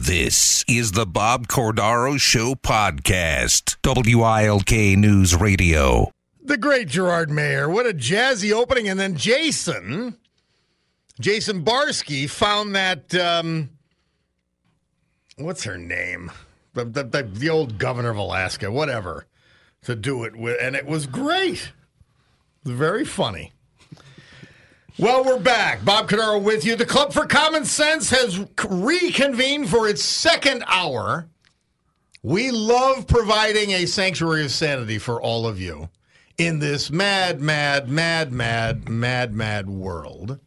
This is the Bob Cordaro Show podcast, WILK News Radio. The great Gerard Mayer. What a jazzy opening. And then Jason, Jason Barsky found that, um, what's her name? The, the, the, the old governor of Alaska, whatever, to do it with. And it was great. Very funny. Well, we're back. Bob Cordaro with you. The Club for Common Sense has reconvened for its second hour. We love providing a sanctuary of sanity for all of you in this mad, mad, mad, mad, mad, mad world.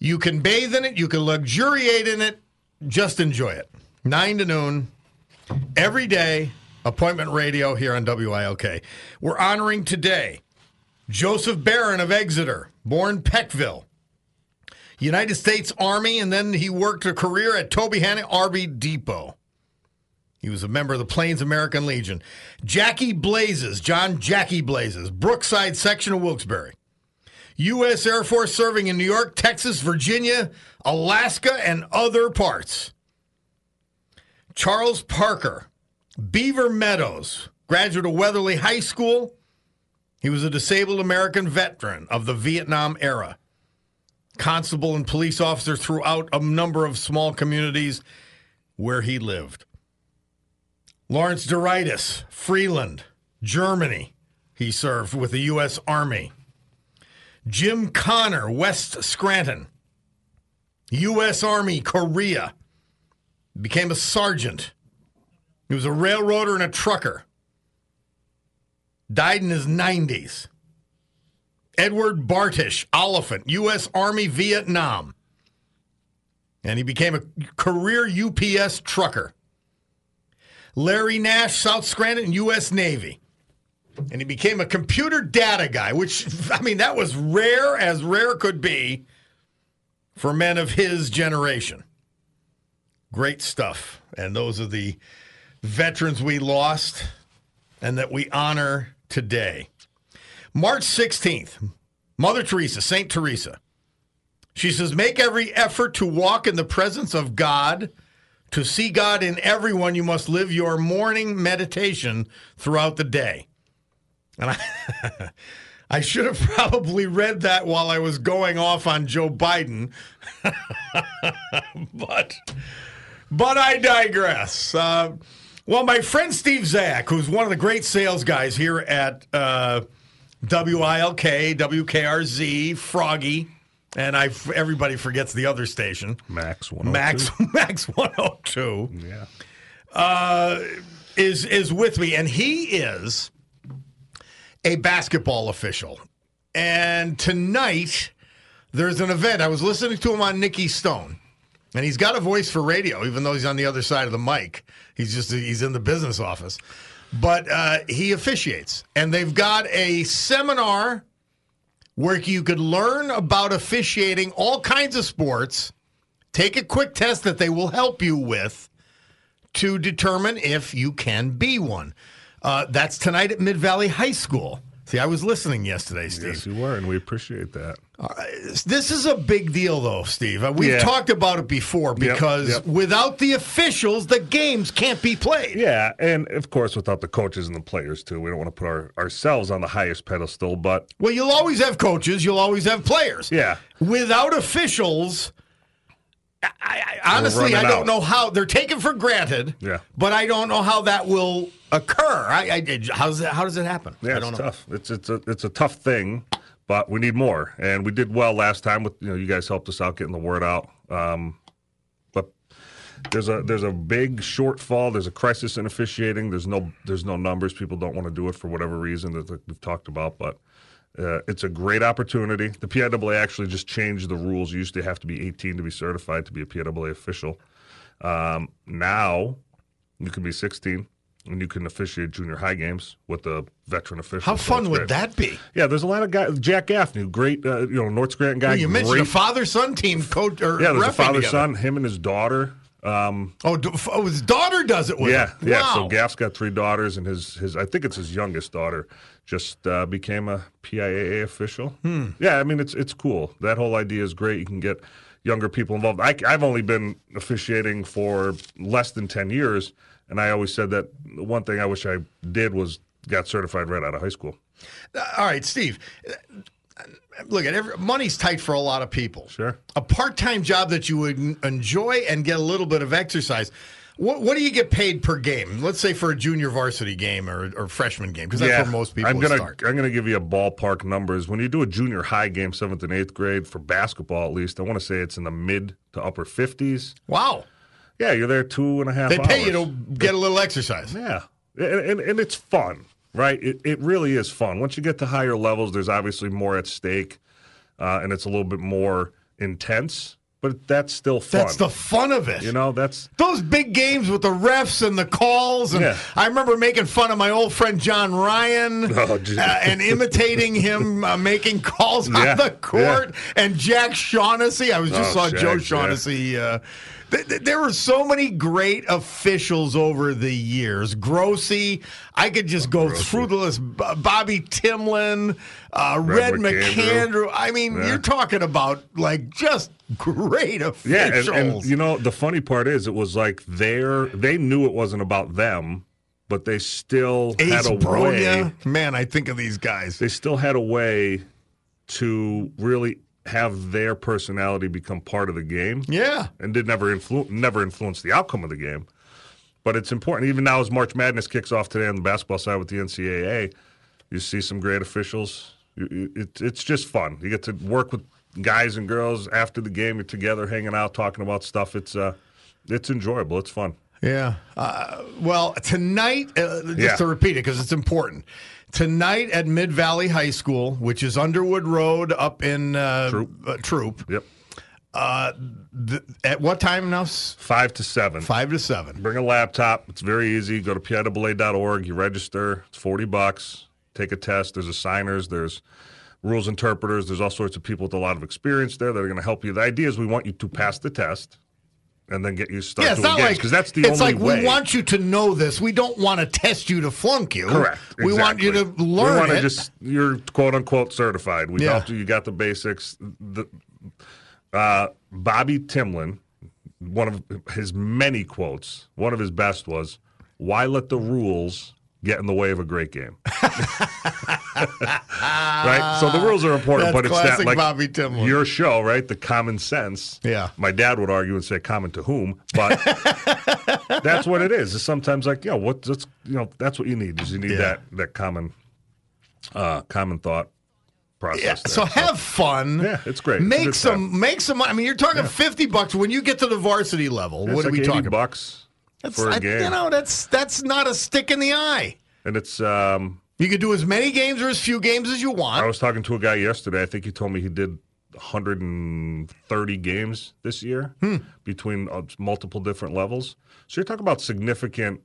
You can bathe in it, you can luxuriate in it, just enjoy it. Nine to noon, every day, appointment radio here on WILK. We're honoring today Joseph Barron of Exeter, born Peckville. United States Army, and then he worked a career at Toby Tobyhanna Army Depot. He was a member of the Plains American Legion. Jackie Blazes, John Jackie Blazes, Brookside section of Wilkes-Barre. U.S. Air Force serving in New York, Texas, Virginia, Alaska, and other parts. Charles Parker, Beaver Meadows, graduate of Weatherly High School. He was a disabled American veteran of the Vietnam era. Constable and police officer throughout a number of small communities where he lived. Lawrence Duritis, Freeland, Germany. He served with the U.S. Army. Jim Connor, West Scranton, U.S. Army, Korea. Became a sergeant. He was a railroader and a trucker. Died in his 90s. Edward Bartish, Olyphant, U.S. Army, Vietnam. And he became a career UPS trucker. Larry Nash, South Scranton, U.S. Navy. And he became a computer data guy, which, I mean, that was rare as rare could be for men of his generation. Great stuff. And those are the veterans we lost and that we honor today. March 16th, Mother Teresa, St. Teresa. She says, Make every effort to walk in the presence of God. To see God in everyone, you must live your morning meditation throughout the day. And I, I should have probably read that while I was going off on Joe Biden, but but I digress. Uh, well, my friend Steve Zach, who's one of the great sales guys here at uh, WILK, WKRZ, Froggy, and I everybody forgets the other station, Max one Max Max 102. Yeah. Uh, is is with me, and he is a basketball official. And tonight there's an event. I was listening to him on Nicky Stone, and he's got a voice for radio, even though he's on the other side of the mic. He's just he's in the business office, but uh, he officiates, and they've got a seminar where you could learn about officiating all kinds of sports. Take a quick test that they will help you with to determine if you can be one. Uh, that's tonight at Mid Valley High School. See, I was listening yesterday, Steve. Yes, you were, and we appreciate that. This is a big deal, though, Steve. Uh, We've Yeah. talked about it before because yep. without the officials, the games can't be played. Yeah, and of course, without the coaches and the players too, we don't want to put our, ourselves on the highest pedestal. But Well, you'll always have coaches, you'll always have players. yeah, Without officials, I, I, honestly, I don't out. know how they're taken for granted. Yeah. but I don't know how that will occur. I, I how's that, how does it happen? Yeah, I it's don't know. tough. It's it's a it's a tough thing, but we need more, and we did well last time. With you know, you guys helped us out getting the word out. Um, but there's a there's a big shortfall. There's a crisis in officiating. There's no there's no numbers. People don't want to do it for whatever reason that we've talked about, but. Uh, it's a great opportunity. The PIAA actually just changed the rules. You used to have to be 18 to be certified to be a PIAA official. Um, now you can be 16 and you can officiate junior high games with the veteran official. How fun would that be? Yeah, there's a lot of guys. Jack Gaffney, great, uh, you know, North Grant guy. you mentioned a father son team coach or yeah, there's a father son, him and his daughter. Um, Oh, d- f- oh, his daughter does it with yeah, him. yeah. Wow. So Gaff's got three daughters, and his his I think it's his youngest daughter just uh, became a PIAA official. Hmm. Yeah, I mean it's it's cool. That whole idea is great. You can get younger people involved. I, I've only been officiating for less than ten years, and I always said that the one thing I wish I did was got certified right out of high school. Uh, all right, Steve. Uh, look at every, money's tight for a lot of people. Sure. A part-time job that you would enjoy and get a little bit of exercise. What, what do you get paid per game? Let's say for a junior varsity game or, or freshman game, because that's where most people I'm gonna start. I'm gonna give you a ballpark numbers. When you do a junior high game, seventh and eighth grade for basketball, at least, I want to say it's in the mid to upper fifties. Wow, Yeah, you're there two and a half. they pay you hours. to get a little exercise. Yeah, and, and, and it's fun, right? It, it really is fun. Once you get to higher levels, there's obviously more at stake, uh, and it's a little bit more intense. But that's still fun. That's the fun of it. you know that's Those big games with the refs and the calls, and Yeah. I remember making fun of my old friend John Ryan Oh, uh, and imitating him uh, making calls Yeah, on the court, and Jack Shaughnessy. I was just Oh, saw Joe Shag, yeah. Shaughnessy. Uh, th- th- there were so many great officials over the years. Grossy, I could just go through the list. B- Bobby Timlin, uh, Red, Red McAndrew. McAndrew. I mean, Yeah. you're talking about like just great Yeah, officials. and, and you know the funny part is it was like they're they knew it wasn't about them, but they still Ace had a way. Man, I think of these guys. They still had a way to really have their personality become part of the game, Yeah. and did never influ- never influence the outcome of the game. But it's important. Even now, as March Madness kicks off today on the basketball side with the NCAA, you see some great officials. You- you- It, it's just fun. You get to work with guys and girls after the game. You're together, hanging out, talking about stuff. It's uh, it's enjoyable. It's fun. Yeah. Uh, well, tonight, uh, just Yeah. to repeat it because it's important. Tonight at Mid Valley High School, which is Underwood Road up in uh, Throop. Uh, Throop. Yep. Uh, th- at what time now? Five to seven. Five to seven. Bring a laptop. It's very easy. Go to piaa.org. You register. It's 40 bucks. Take a test. There's assigners. There's rules interpreters. There's all sorts of people with a lot of experience there that are going to help you. The idea is we want you to pass the test and then get you started Yeah, it's not like because that's the it's only like way. we want you to know this. We don't want to test you to flunk you. Correct. We want you to learn We want it. to just you're quote unquote certified. We Yeah. helped you. You got the basics. The uh, Bobby Timlin, one of his many quotes, one of his best was, "Why let the rules get in the way of a great game?" right. So the rules are important, That's but it's that like Bobby Timlin. your show, right? The common sense. Yeah. My dad would argue and say, "Common to whom?" But that's what it is. It's sometimes like, you know, what that's you know, that's what you need. Is you need Yeah. that that common uh common thought process. Yeah, so have fun. Yeah, it's great. Make good some, time. make some. I mean, you're talking fifty bucks when you get to the varsity level. it's what are we 80 talking about? bucks That's, for a I- game. You know, that's that's not a stick in the eye. and it's um You can do as many games or as few games as you want. I was talking to a guy yesterday. I think he told me he did 130 games this year Hmm. between uh, multiple different levels. So you're talking about significant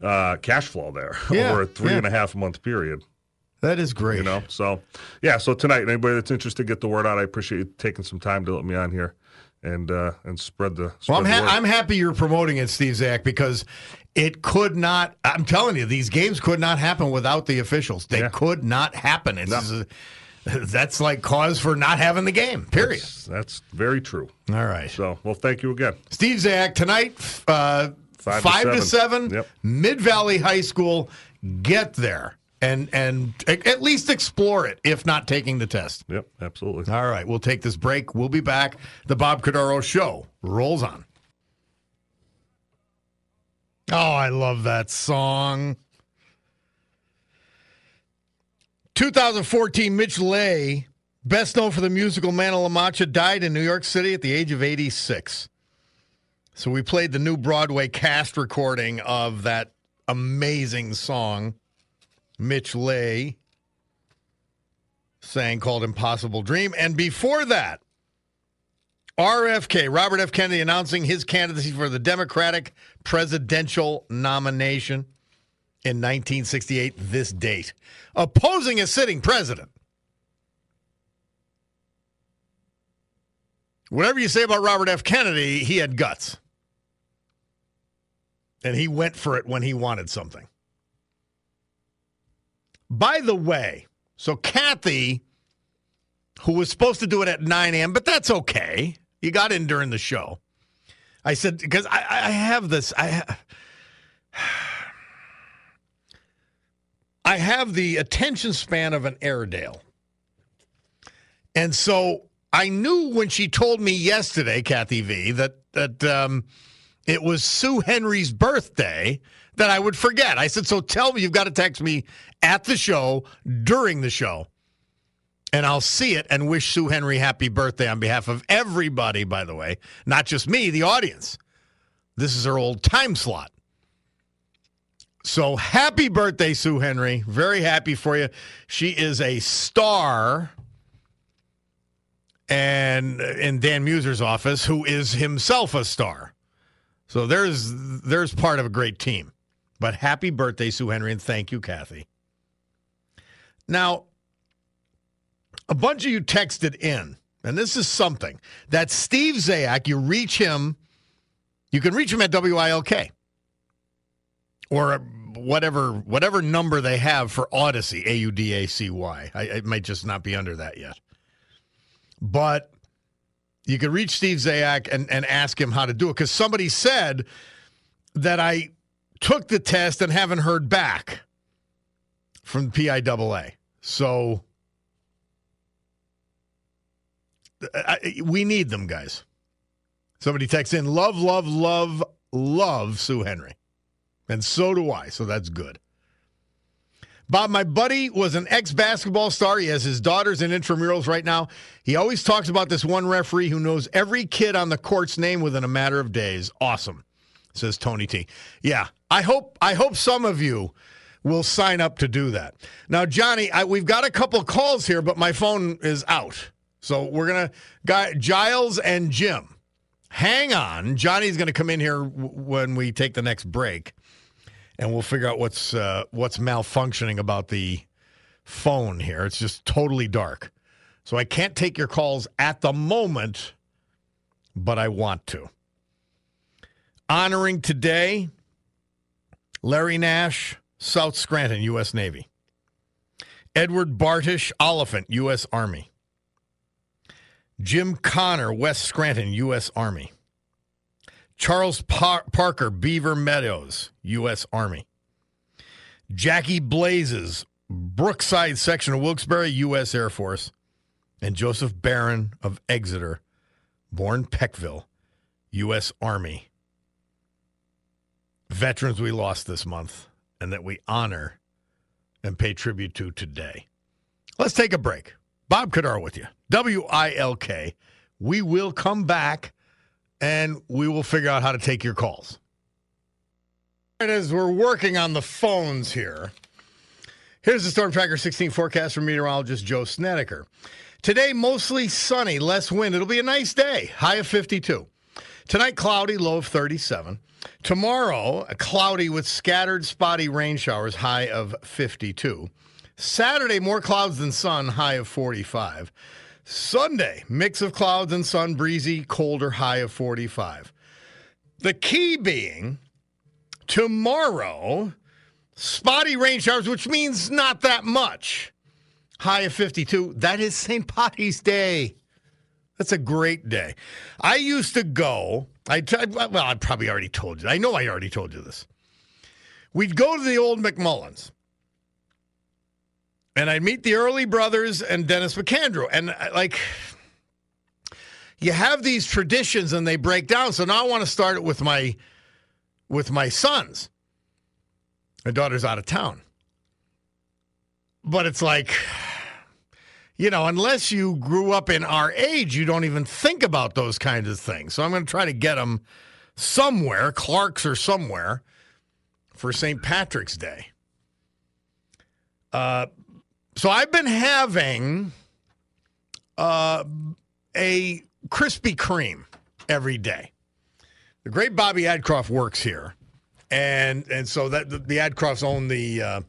uh, cash flow there Yeah, over a three yeah. and a half month period. That is great. You know, so yeah. So tonight, anybody that's interested, get the word out. I appreciate you taking some time to let me on here and uh, and spread the. Spread Well, I'm, the ha- word. I'm happy you're promoting it, Steve Zach, because it could not. I'm telling you, these games could not happen without the officials. They Yeah. could not happen. It's that's like cause for not having the game. Period. That's, that's very true. All right, So, well, thank you again. Steve Zach tonight, uh, Five five, to to seven. seven, Yep. Mid Valley High School. Get there and and at least explore it, if not taking the test. Yep, absolutely. All right, we'll take this break. We'll be back. The Bob Cordaro Show rolls on. Oh, I love that song. 2014, Mitch Leigh, best known for the musical Man of La Mancha, died in New York City at the age of 86. So we played the new Broadway cast recording of that amazing song. Mitch Leigh sang called Impossible Dream. And before that, RFK, Robert F. Kennedy, announcing his candidacy for the Democratic presidential nomination in 1968, this date, opposing a sitting president. Whatever you say about Robert F. Kennedy, he had guts. And he went for it when he wanted something. By the way, so Kathy, who was supposed to do it at 9 a.m., but that's okay. You got in during the show. I said, because I, I have this, I, I have the attention span of an Airedale. And so I knew when she told me yesterday, Kathy V, that that um, it was Sue Henry's birthday that I would forget. I said, so tell me you've got to text me at the show during the show. And I'll see it and wish Sue Henry happy birthday on behalf of everybody, by the way, not just me, the audience. This is her old time slot. So happy birthday, Sue Henry. Very happy for you. She is a star. And in Dan Meuser's office, who is himself a star. So there's there's part of a great team. But happy birthday, Sue Henry, and thank you, Kathy. Now, a bunch of you texted in, and this is something that Steve Zayac, you reach him, you can reach him at WILK or whatever whatever number they have for Audacy, A U D A C Y. I- It might just not be under that yet. But you can reach Steve Zayac and, and ask him how to do it because somebody said that I took the test and haven't heard back from PIAA. So I, we need them, guys. Somebody texts in, love, love, love, love Sue Henry. And so do I. So that's good. Bob, my buddy was an ex basketball star. He has his daughters in intramurals right now. He always talks about this one referee who knows every kid on the court's name within a matter of days. Awesome, says Tony T. Yeah, I hope I hope some of you will sign up to do that. Now, Johnny, I, we've got a couple calls here, but my phone is out. So we're gonna guy Giles and Jim. Hang on, Johnny's gonna come in here w- when we take the next break and we'll figure out what's uh, what's malfunctioning about the phone here. It's just totally dark, so I can't take your calls at the moment, but I want to. Honoring today, Larry Nash, South Scranton, U.S. Navy. Edward Bartish, Olyphant, U.S. Army. Jim Connor, West Scranton, U.S. Army. Charles Par- Parker, Beaver Meadows, U.S. Army. Jackie Blazes, Brookside section of Wilkes-Barre, U.S. Air Force. And Joseph Barron of Exeter, born Peckville, U.S. Army. Veterans we lost this month and that we honor and pay tribute to today. Let's take a break. Bob Cordaro with you, WILK. We will come back and we will figure out how to take your calls. And as we're working on the phones here, here's the Storm Tracker 16 forecast from meteorologist Joe Snedeker. Today, mostly sunny, less wind. It'll be a nice day, high of 52. Tonight, cloudy, low of 37. Tomorrow, cloudy with scattered spotty rain showers, high of 52. Saturday, more clouds than sun, high of 45. Sunday, mix of clouds and sun, breezy, colder, high of 45. The key being tomorrow, spotty rain showers, which means not that much, high of 52. That is St. Patty's Day. That's a great day. I used to go, I well, I probably already told you. I know I already told you this. We'd go to the old McMullins and I'd meet the early brothers and Dennis McAndrew. And uh, like, you have these traditions and they break down. So now I want to start it with my with my sons. My daughter's out of town. But it's like, you know, unless you grew up in our age, you don't even think about those kinds of things. So I'm going to try to get them somewhere, Clark's or somewhere, for St. Patrick's Day. Uh, so I've been having uh, a Krispy Kreme every day. The great Bobby Adcroft works here, and and so that the, the Adcrofts own the uh,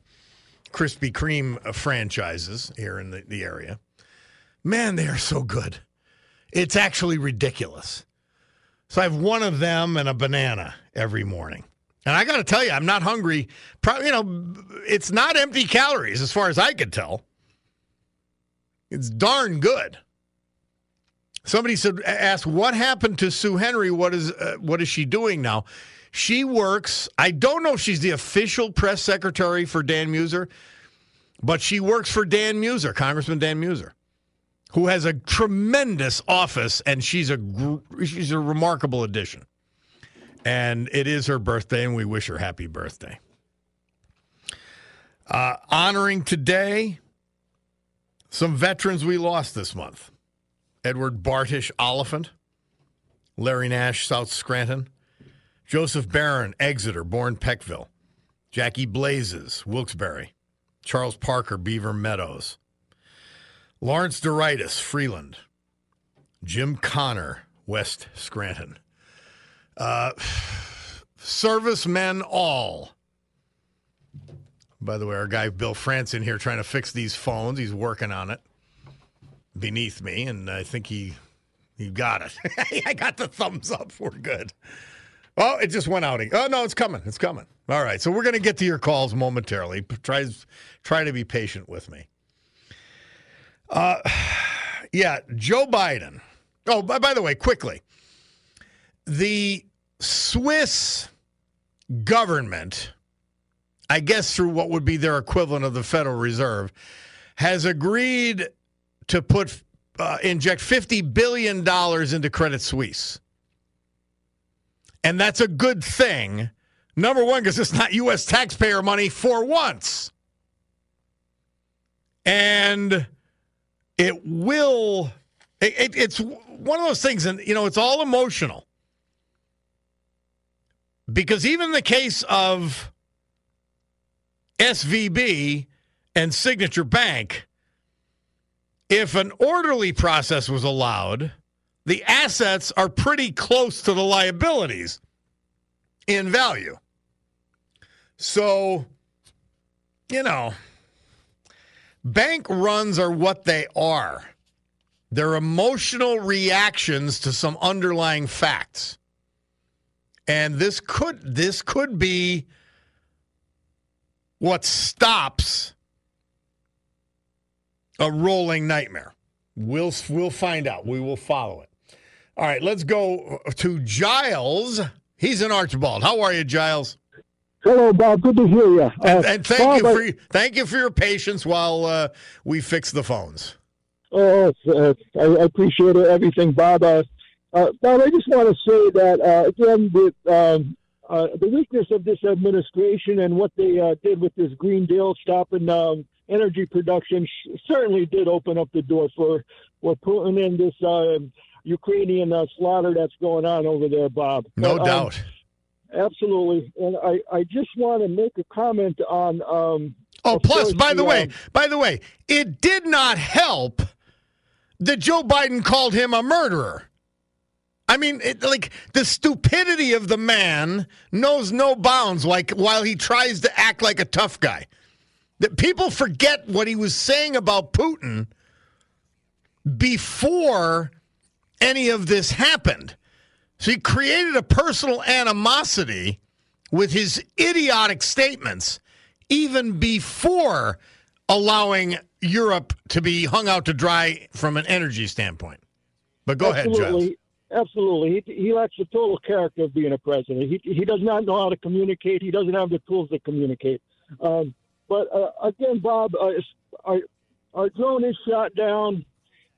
Krispy Kreme franchises here in the, the area. Man, they are so good. It's actually ridiculous. So I have one of them and a banana every morning. And I got to tell you, I'm not hungry. Probably, you know, it's not empty calories as far as I could tell. It's darn good. Somebody said, asked, what happened to Sue Henry? What is uh, what is she doing now? She works. I don't know if she's the official press secretary for Dan Meuser, but she works for Dan Meuser, Congressman Dan Mueser, who has a tremendous office, and she's a she's a remarkable addition. And it is her birthday, and we wish her happy birthday. Uh, honoring today some veterans we lost this month. Edward Bartish Olyphant, Larry Nash, South Scranton, Joseph Barron, Exeter, born Peckville, Jackie Blazes, Wilkes-Barre, Charles Parker, Beaver Meadows, Lawrence Doritis, Freeland, Jim Connor, West Scranton. Uh, servicemen all. By the way, our guy Bill France in here trying to fix these phones. He's working on it beneath me, and I think he he got it. I got the thumbs up. We're good. Oh, it just went out. Oh no, it's coming. It's coming. All right, so we're going to get to your calls momentarily. Try try to be patient with me. Uh, yeah, Joe Biden. Oh, by, by the way, quickly, the Swiss government, I guess through what would be their equivalent of the Federal Reserve, has agreed to put uh, inject fifty billion dollars into Credit Suisse, and that's a good thing. Number one, because it's not U.S. taxpayer money for once, and it will. It, it, it's one of those things, and you know, it's all emotional because even the case of SVB and Signature Bank if an orderly process was allowed, the assets are pretty close to the liabilities in value. So, you know, bank runs are what they are. They're emotional reactions to some underlying facts. And this could this could be what stops a rolling nightmare. We'll we'll find out. We will follow it. All right, let's go to Giles. He's in Archbald. How are you, Giles? Hello, Bob. Good to hear you. Uh, and, and thank Bob, you for your- thank you for your patience while uh, we fix the phones. Oh, uh, I, I appreciate everything, Bob. Uh, uh, Bob, I just want to say that uh, again, with um, uh, the weakness of this administration and what they uh, did with this Green Deal, stopping um, energy production, sh- certainly did open up the door for for putting in this uh, Ukrainian uh, slaughter that's going on over there, Bob. No But, um, doubt. Absolutely, and I, I just want to make a comment on. Um, Oh, plus, by the the, way, um, by the way, it did not help that Joe Biden called him a murderer. I mean, it, like the stupidity of the man knows no bounds. Like while he tries to act like a tough guy, that people forget what he was saying about Putin before any of this happened. So he created a personal animosity with his idiotic statements even before allowing Europe to be hung out to dry from an energy standpoint. But go ahead, Giles. absolutely, Absolutely. He, he lacks the total character of being a president. He, he does not know how to communicate. He doesn't have the tools to communicate. Um, but uh, again, Bob, uh, our, our drone is shot down,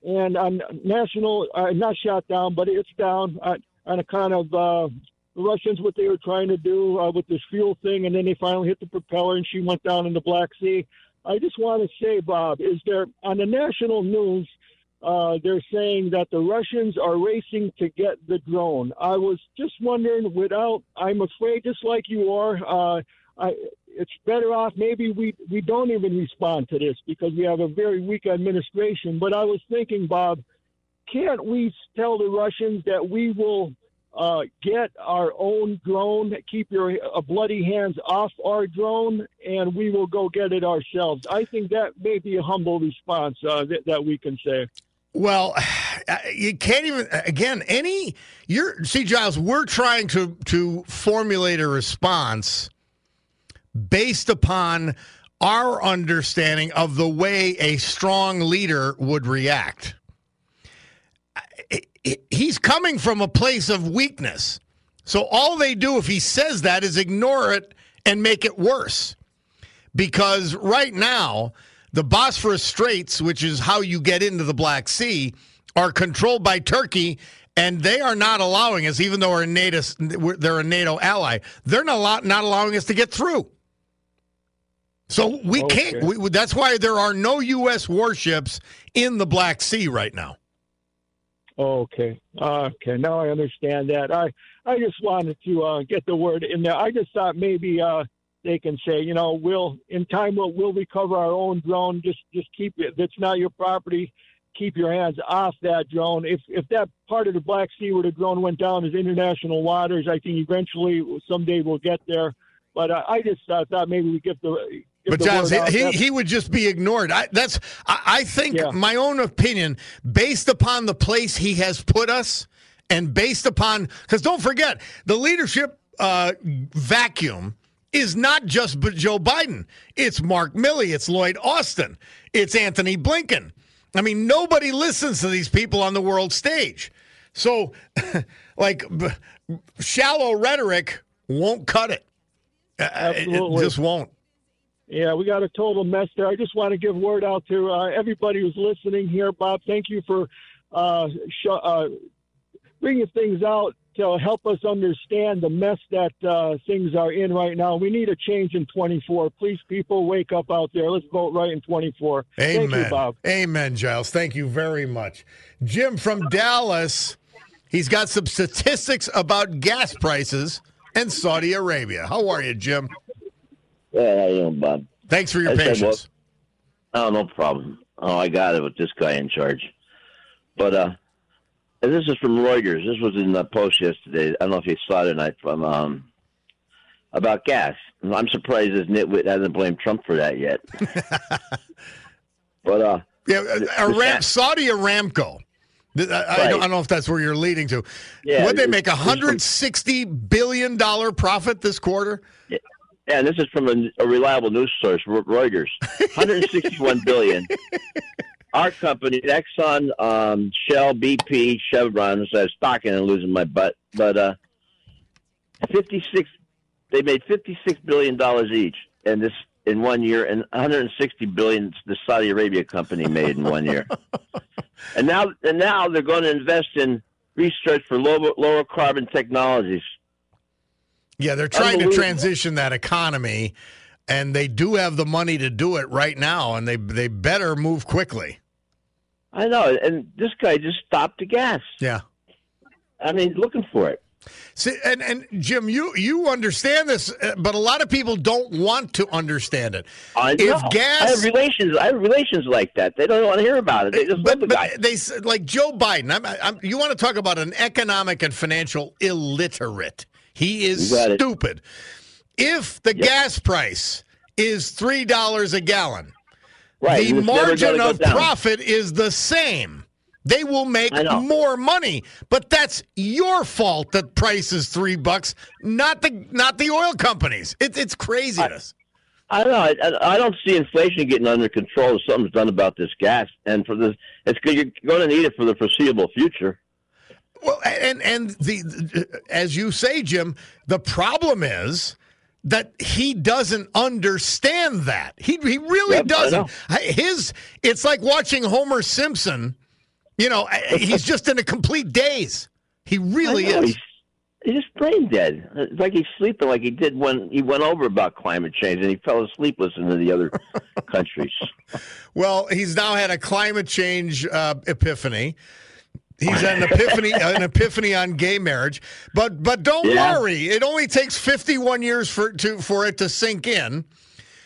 and on national, uh, not shot down, but it's down on, account of uh, the Russians what they were trying to do uh, with this fuel thing, and then they finally hit the propeller, and she went down in the Black Sea. I just want to say, Bob, is there on the national news? Uh, they're saying that the Russians are racing to get the drone. I was just wondering, without, I'm afraid, just like you are, uh, I, it's better off maybe we, we don't even respond to this because we have a very weak administration. But I was thinking, Bob, can't we tell the Russians that we will uh, get our own drone, keep your uh, bloody hands off our drone, and we will go get it ourselves? I think that may be a humble response uh, that, that we can say. Well, you can't even again any you're see Giles, we're trying to to formulate a response based upon our understanding of the way a strong leader would react. He's coming from a place of weakness. So all they do if he says that is ignore it and make it worse. Because right now, the Bosphorus Straits, which is how you get into the Black Sea, are controlled by Turkey, and they are not allowing us, even though we're a NATO, they're a NATO ally, they're not, not allowing us to get through. So we okay. can't. We, that's why there are no U.S. warships in the Black Sea right now. Okay. Okay. Now I understand that. I I just wanted to uh, get the word in there. I just thought maybe uh, they can say, you know, we'll in time we'll we'll recover our own drone. Just just keep it. That's not your property. Keep your hands off that drone. If if that part of the Black Sea where the drone went down is international waters, I think eventually someday we'll get there. But uh, I just uh, thought maybe we get the. But John, he, he would just be ignored. I, that's I, I think yeah. my own opinion, based upon the place he has put us, and based upon because don't forget the leadership uh, vacuum is not just Joe Biden. It's Mark Milley. It's Lloyd Austin. It's Anthony Blinken. I mean, nobody listens to these people on the world stage. So, like, shallow rhetoric won't cut it. Absolutely. It just won't. Yeah, we got a total mess there. I just want to give word out to uh, everybody who's listening here, Bob. Thank you for uh, sh- uh, bringing things out to help us understand the mess that uh, things are in right now. We need a change in 24. Please, people, wake up out there. Let's vote right in 24. Amen. Thank you, Bob. Amen, Giles. Thank you very much. Jim from Dallas, he's got some statistics about gas prices and Saudi Arabia. How are you, Jim? Yeah, how you doing, Bob? Thanks for your I patience. Said, well, oh, no problem. Oh, I got it with this guy in charge. But uh, this is from Reuters. This was in the Post yesterday. I don't know if you saw it tonight from um, about gas. I'm surprised this nitwit hasn't blamed Trump for that yet. but uh, yeah, uh, Aram- Saudi Aramco. I, right. I, don't, I, don't, know if that's where you're leading to. Yeah, Would they make a hundred sixty billion dollar profit this quarter? Yeah, and this is from a, a reliable news source, Reuters. 161 billion our company, Exxon, um, Shell, BP, Chevron, so I was stocking and losing my butt. But uh, 56, they made 56 billion dollars each, and this in one year, and 160 billion the Saudi Arabia company made in one year. and now, and now they're going to invest in research for lower, lower carbon technologies. Yeah, they're trying to transition that economy, and they do have the money to do it right now, and they they better move quickly. I know, and this guy just stopped the gas. Yeah, I mean, looking for it. See, and and Jim, you you understand this, uh, but a lot of people don't want to understand it. I know. If gas, I have relations. I have relations like that. They don't want to hear about it. They just but, love the guy. They like Joe Biden. I'm, I'm, you want to talk about an economic and financial illiterate? He is stupid. It. If the yep. gas price is three dollars a gallon, Right. The margin of profit is the same. They will make more money, but that's your fault that price is three bucks, not the not the oil companies. It, it's craziness. I, I don't know. I, I, don't see inflation getting under control if something's done about this gas, and for this, it's you're going to need it for the foreseeable future. Well, and and the as you say, Jim, the problem is that he doesn't understand that. He he really yep, doesn't. His it's like watching Homer Simpson. You know, he's just in a complete daze. He really is. He's, he's just brain dead. It's like he's sleeping, like he did when he went over about climate change, and he fell asleep listening to the other countries. Well, he's now had a climate change uh, epiphany. He's an epiphany, an epiphany on gay marriage. But but don't Yeah. worry, it only takes 51 years for to for it to sink in.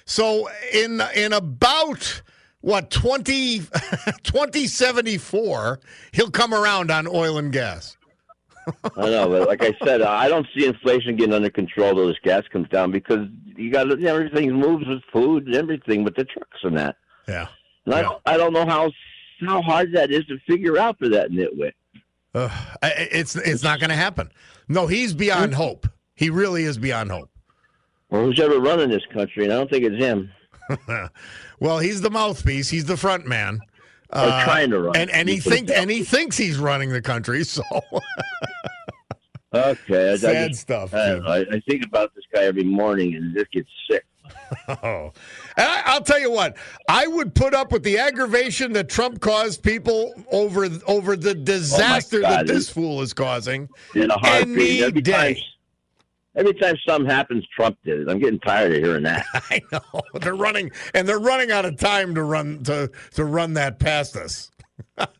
So in in about what 20 2074, he'll come around on oil and gas. I know, but like I said, I don't see inflation getting under control till this gas comes down because you got everything moves with food and everything, with the trucks and that. Yeah. And I, don't, I don't know how how hard that is to figure out for that nitwit. Uh, it's it's not going to happen. No, he's beyond hope. He really is beyond hope. Or who's ever running this country, and I don't think it's him. well, he's the mouthpiece. He's the front man. Or trying to run. and and he You put it thinks and he thinks he's running the country. So Okay, I, I Sad just- stuff, I, Jim. don't know. I, I think about this guy every morning, and it just gets sick. Oh. I, I'll tell you what, I would put up with the aggravation that Trump caused people over over the oh, disaster that God. this fool is causing. In a heartbeat. Every time, day. every time something happens, Trump did it. I'm getting tired of hearing that. I know they're running, and they're running out of time to run to to run that past us.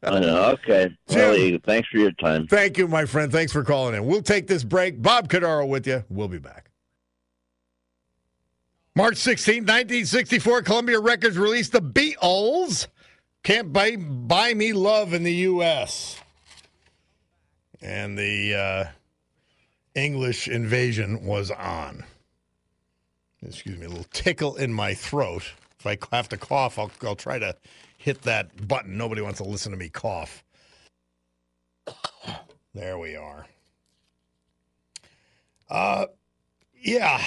I know. Okay. Jim. Thanks for your time. Thank you, my friend. Thanks for calling in. We'll take this break. Bob Cordaro with you. We'll be back. March 16, 1964, Columbia Records released the Beatles. Can't buy, buy me love in the U.S. And the uh, English invasion was on. Excuse me, a little tickle in my throat. If I have to cough, I'll, I'll try to hit that button. Nobody wants to listen to me cough. There we are. Uh, yeah,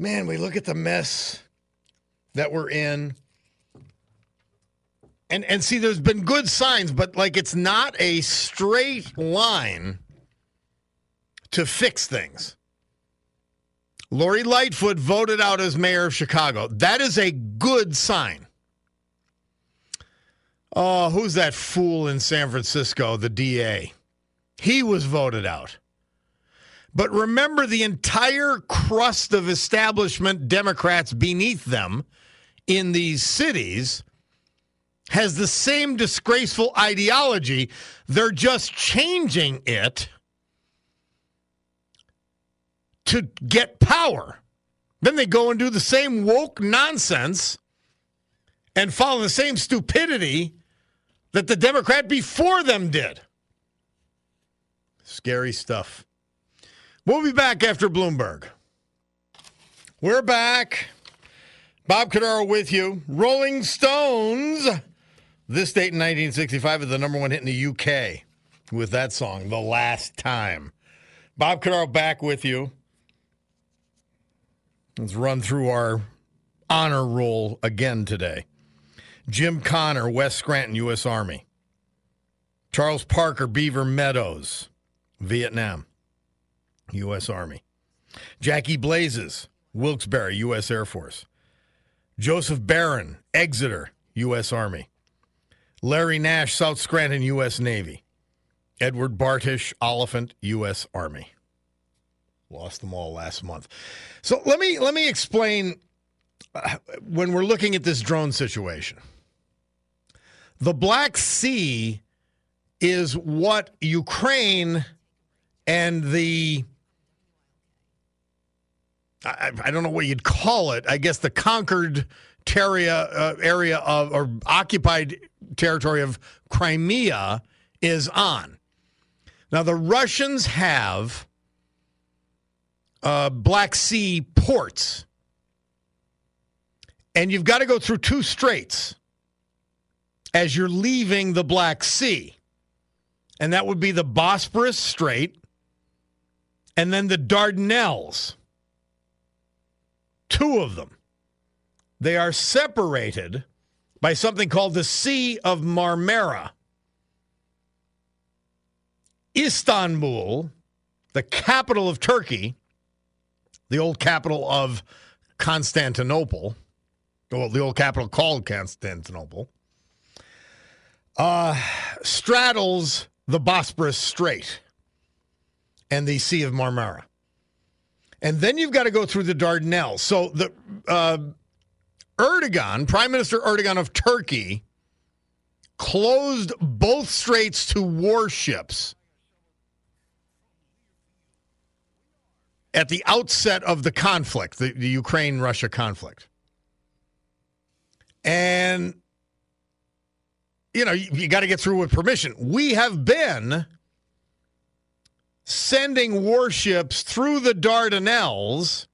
man, we look at the mess that we're in, and and see, there's been good signs, but like it's not a straight line to fix things. Lori Lightfoot voted out as mayor of Chicago. That is a good sign. Oh, who's that fool in San Francisco, the DA? He was voted out. But remember, the entire crust of establishment Democrats beneath them in these cities has the same disgraceful ideology. They're just changing it to get power. Then they go and do the same woke nonsense and follow the same stupidity that the Democrat before them did. Scary stuff. We'll be back after Bloomberg. We're back. Bob Cordaro with you. Rolling Stones. This date in 1965 is the number one hit in the UK with that song, The Last Time. Bob Cordaro back with you. Let's run through our honor roll again today. Jim Connor, West Scranton, U.S. Army. Charles Parker, Beaver Meadows, Vietnam, U.S. Army. Jackie Blazes, Wilkes-Barre, U.S. Air Force. Joseph Barron, Exeter, U.S. Army. Larry Nash, South Scranton, U.S. Navy. Edward Bartish, Olyphant, U.S. Army. Lost them all last month. So let me let me explain uh, when we're looking at this drone situation. The Black Sea is what Ukraine and the I, I don't know what you'd call it. I guess the conquered area uh, area of or occupied territory of Crimea is on. Now the Russians have uh, Black Sea ports, and you've got to go through two straits as you're leaving the Black Sea, and that would be the Bosporus Strait and then the Dardanelles. Two of them. They are separated by something called the Sea of Marmara. Istanbul, the capital of Turkey, the old capital of Constantinople, well, the old capital called Constantinople, uh, straddles the Bosporus Strait. and the Sea of Marmara. And then you've got to go through the Dardanelles. So the uh, Erdogan, Prime Minister Erdogan of Turkey, closed both straits to warships at the outset of the conflict, the, the Ukraine Russia conflict. And, you know, you, you got to get through with permission. We have been sending warships through the Dardanelles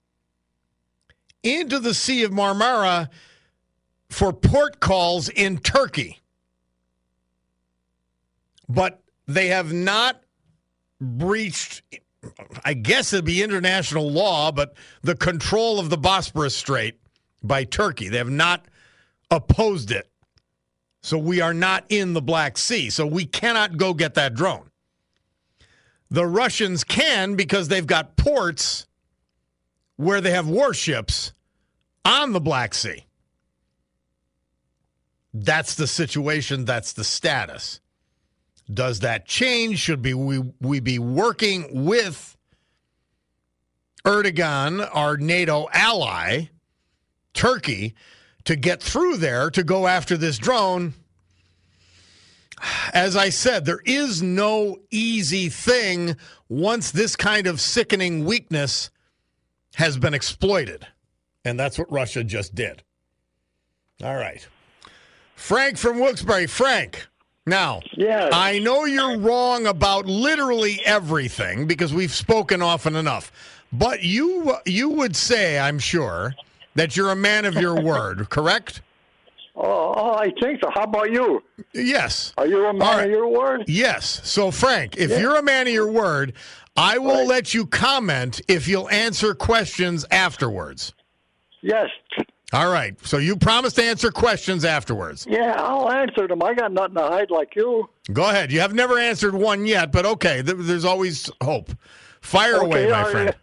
into the Sea of Marmara for port calls in Turkey. But they have not breached, I guess it'd be international law, but the control of the Bosporus Strait by Turkey. They have not opposed it. So we are not in the Black Sea. So we cannot go get that drone. The Russians can because they've got ports where they have warships on the Black Sea. That's the situation. That's the status. Does that change? Should be we, we be working with Erdogan, our NATO ally, Turkey, to get through there to go after this drone? As I said, there is no easy thing once this kind of sickening weakness has been exploited. And that's what Russia just did. All right. Frank from Wilkes-Barre. Frank, now, Yes. I know you're wrong about literally everything because we've spoken often enough. But you you would say, I'm sure, that you're a man of your word, correct? Oh, oh, I think so. How about you? Yes. Are you a man right. of your word? Yes. So, Frank, if you're a man of your word, I will let you comment if you'll answer questions afterwards. Yes. All right. So you promised to answer questions afterwards. Yeah, I'll answer them. I got nothing to hide like you. Go ahead. You have never answered one yet, but okay. There's always hope. Fire away, my friend.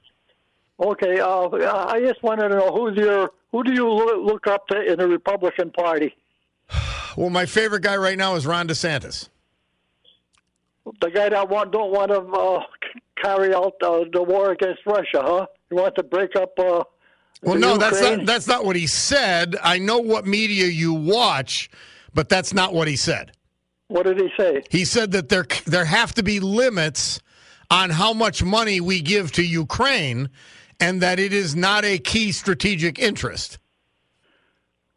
Okay, uh, I just wanted to know who's your who do you look up to in the Republican Party? Well, my favorite guy right now is Ron DeSantis. The guy that want don't want to uh, carry out uh, the war against Russia, huh? You want to break up? Uh, Well, no, that's not that's not what he said. I know what media you watch, but that's not what he said. What did he say? He said that there there have to be limits on how much money we give to Ukraine, and that it is not a key strategic interest.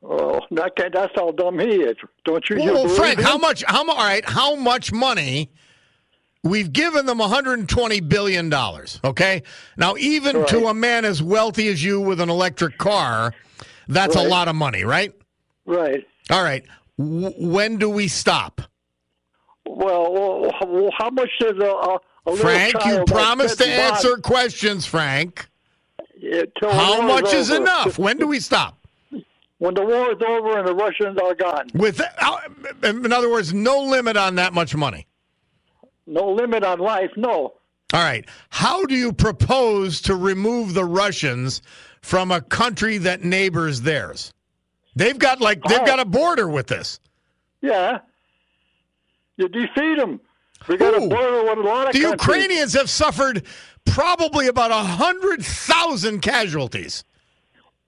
Oh, that that's how dumb he is. Don't you? you Well, believe Frank, how much? How All right, how much money? We've given them 120 billion dollars. Okay, now even to a man as wealthy as you with an electric car, that's a lot of money, right? Right. All right. W- when do we stop? Well, how much does a, a, Frank, you promised to answer questions, Frank. How much is over. enough? When do we stop? When the war is over and the Russians are gone. With uh, in other words, no limit on that much money. No limit on life, no. All right. How do you propose to remove the Russians from a country that neighbors theirs? They've got like they've got a border with this. Yeah. You defeat them. We got Who? a border with a lot of The countries. Ukrainians have suffered probably about a hundred thousand casualties.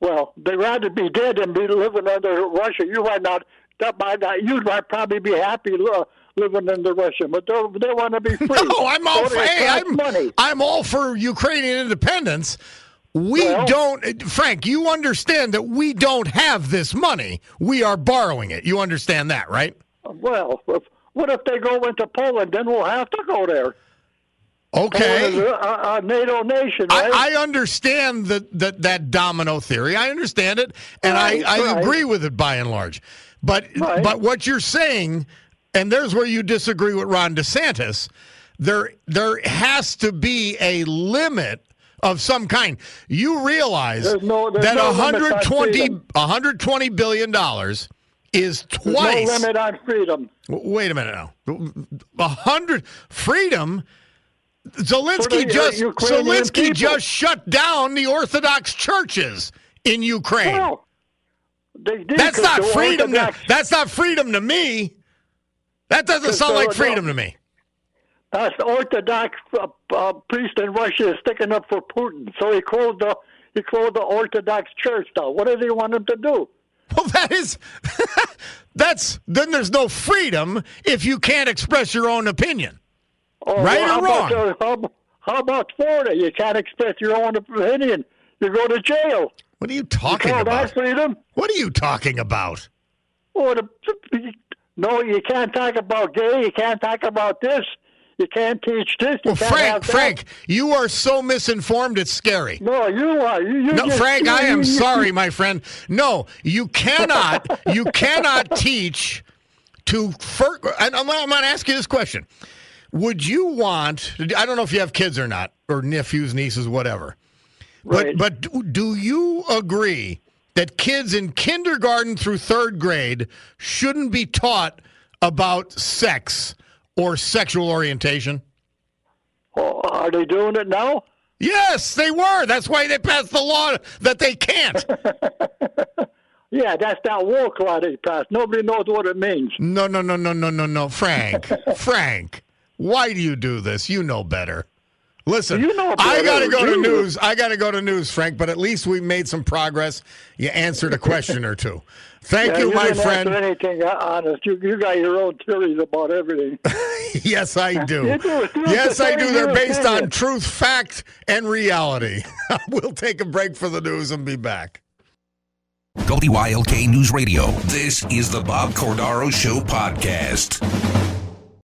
Well, they'd rather be dead than be living under Russia. You might not. That might not. You might probably be happy living under Russia, but they they want to be free. No, I'm all So for. Hey, I'm money. I'm all for Ukrainian independence. We Well- don't, Frank. You understand that we don't have this money. We are borrowing it. You understand that, right? Well, if, what if they go into Poland? Then we'll have to go there. Okay. A, a, a NATO nation, right? I, I understand that, that that domino theory. I understand it, and Right, I, I right. agree with it by and large. But but what you're saying, and there's where you disagree with Ron DeSantis. There there has to be a limit of some kind. You realize There's no- there's that no limit on 120 120 billion dollars is There's twice. no limit on freedom. Wait a minute now. A hundred freedom. Zelensky the, uh, just Zelensky people. just shut down the Orthodox churches in Ukraine. Well, they did That's not freedom. To, that's not freedom to me. That doesn't sound like freedom to me. That's the Orthodox uh, uh, priest in Russia is sticking up for Putin. So he closed the he closed the Orthodox Church down. What does he want him to do? Well, that is that's then there's no freedom if you can't express your own opinion. Oh, Right or how about, wrong? uh, how, how about Florida? You can't express your own opinion. You go to jail. What are you talking you about? freedom? What are you talking about? Oh, the, no, you can't talk about gay. You can't talk about this. You can't teach this. You Well, Frank. Frank, you are so misinformed. It's scary. No, you are. You, you No, just- Frank, I am sorry, my friend. No, you cannot. you cannot teach to. Fir- and I'm, I'm going to ask you this question: Would you want? I don't know if you have kids or not, or nephews, nieces, whatever. Right. But but do- you agree that kids in kindergarten through third grade shouldn't be taught about sex or sexual orientation? Oh, are they doing it now? Yes, they were. That's why they passed the law that they can't. Yeah, that's that woke law they passed. Nobody knows what it means. No, no, no, no, no, no, no. Frank, Frank, why do you do this? You know better. Listen, You know I got to go to You- news. I got to go to news, Frank, but at least we made some progress. You answered a question or two. Thank Yeah, you, my didn't friend. answer anything uh, honest. You, you got your own theories about everything. yes, I do. Do. Yes, I do. They're your based on truth, fact, and reality. we'll take a break for the news and be back. WILK News Radio. This is the Bob Cordaro Show podcast.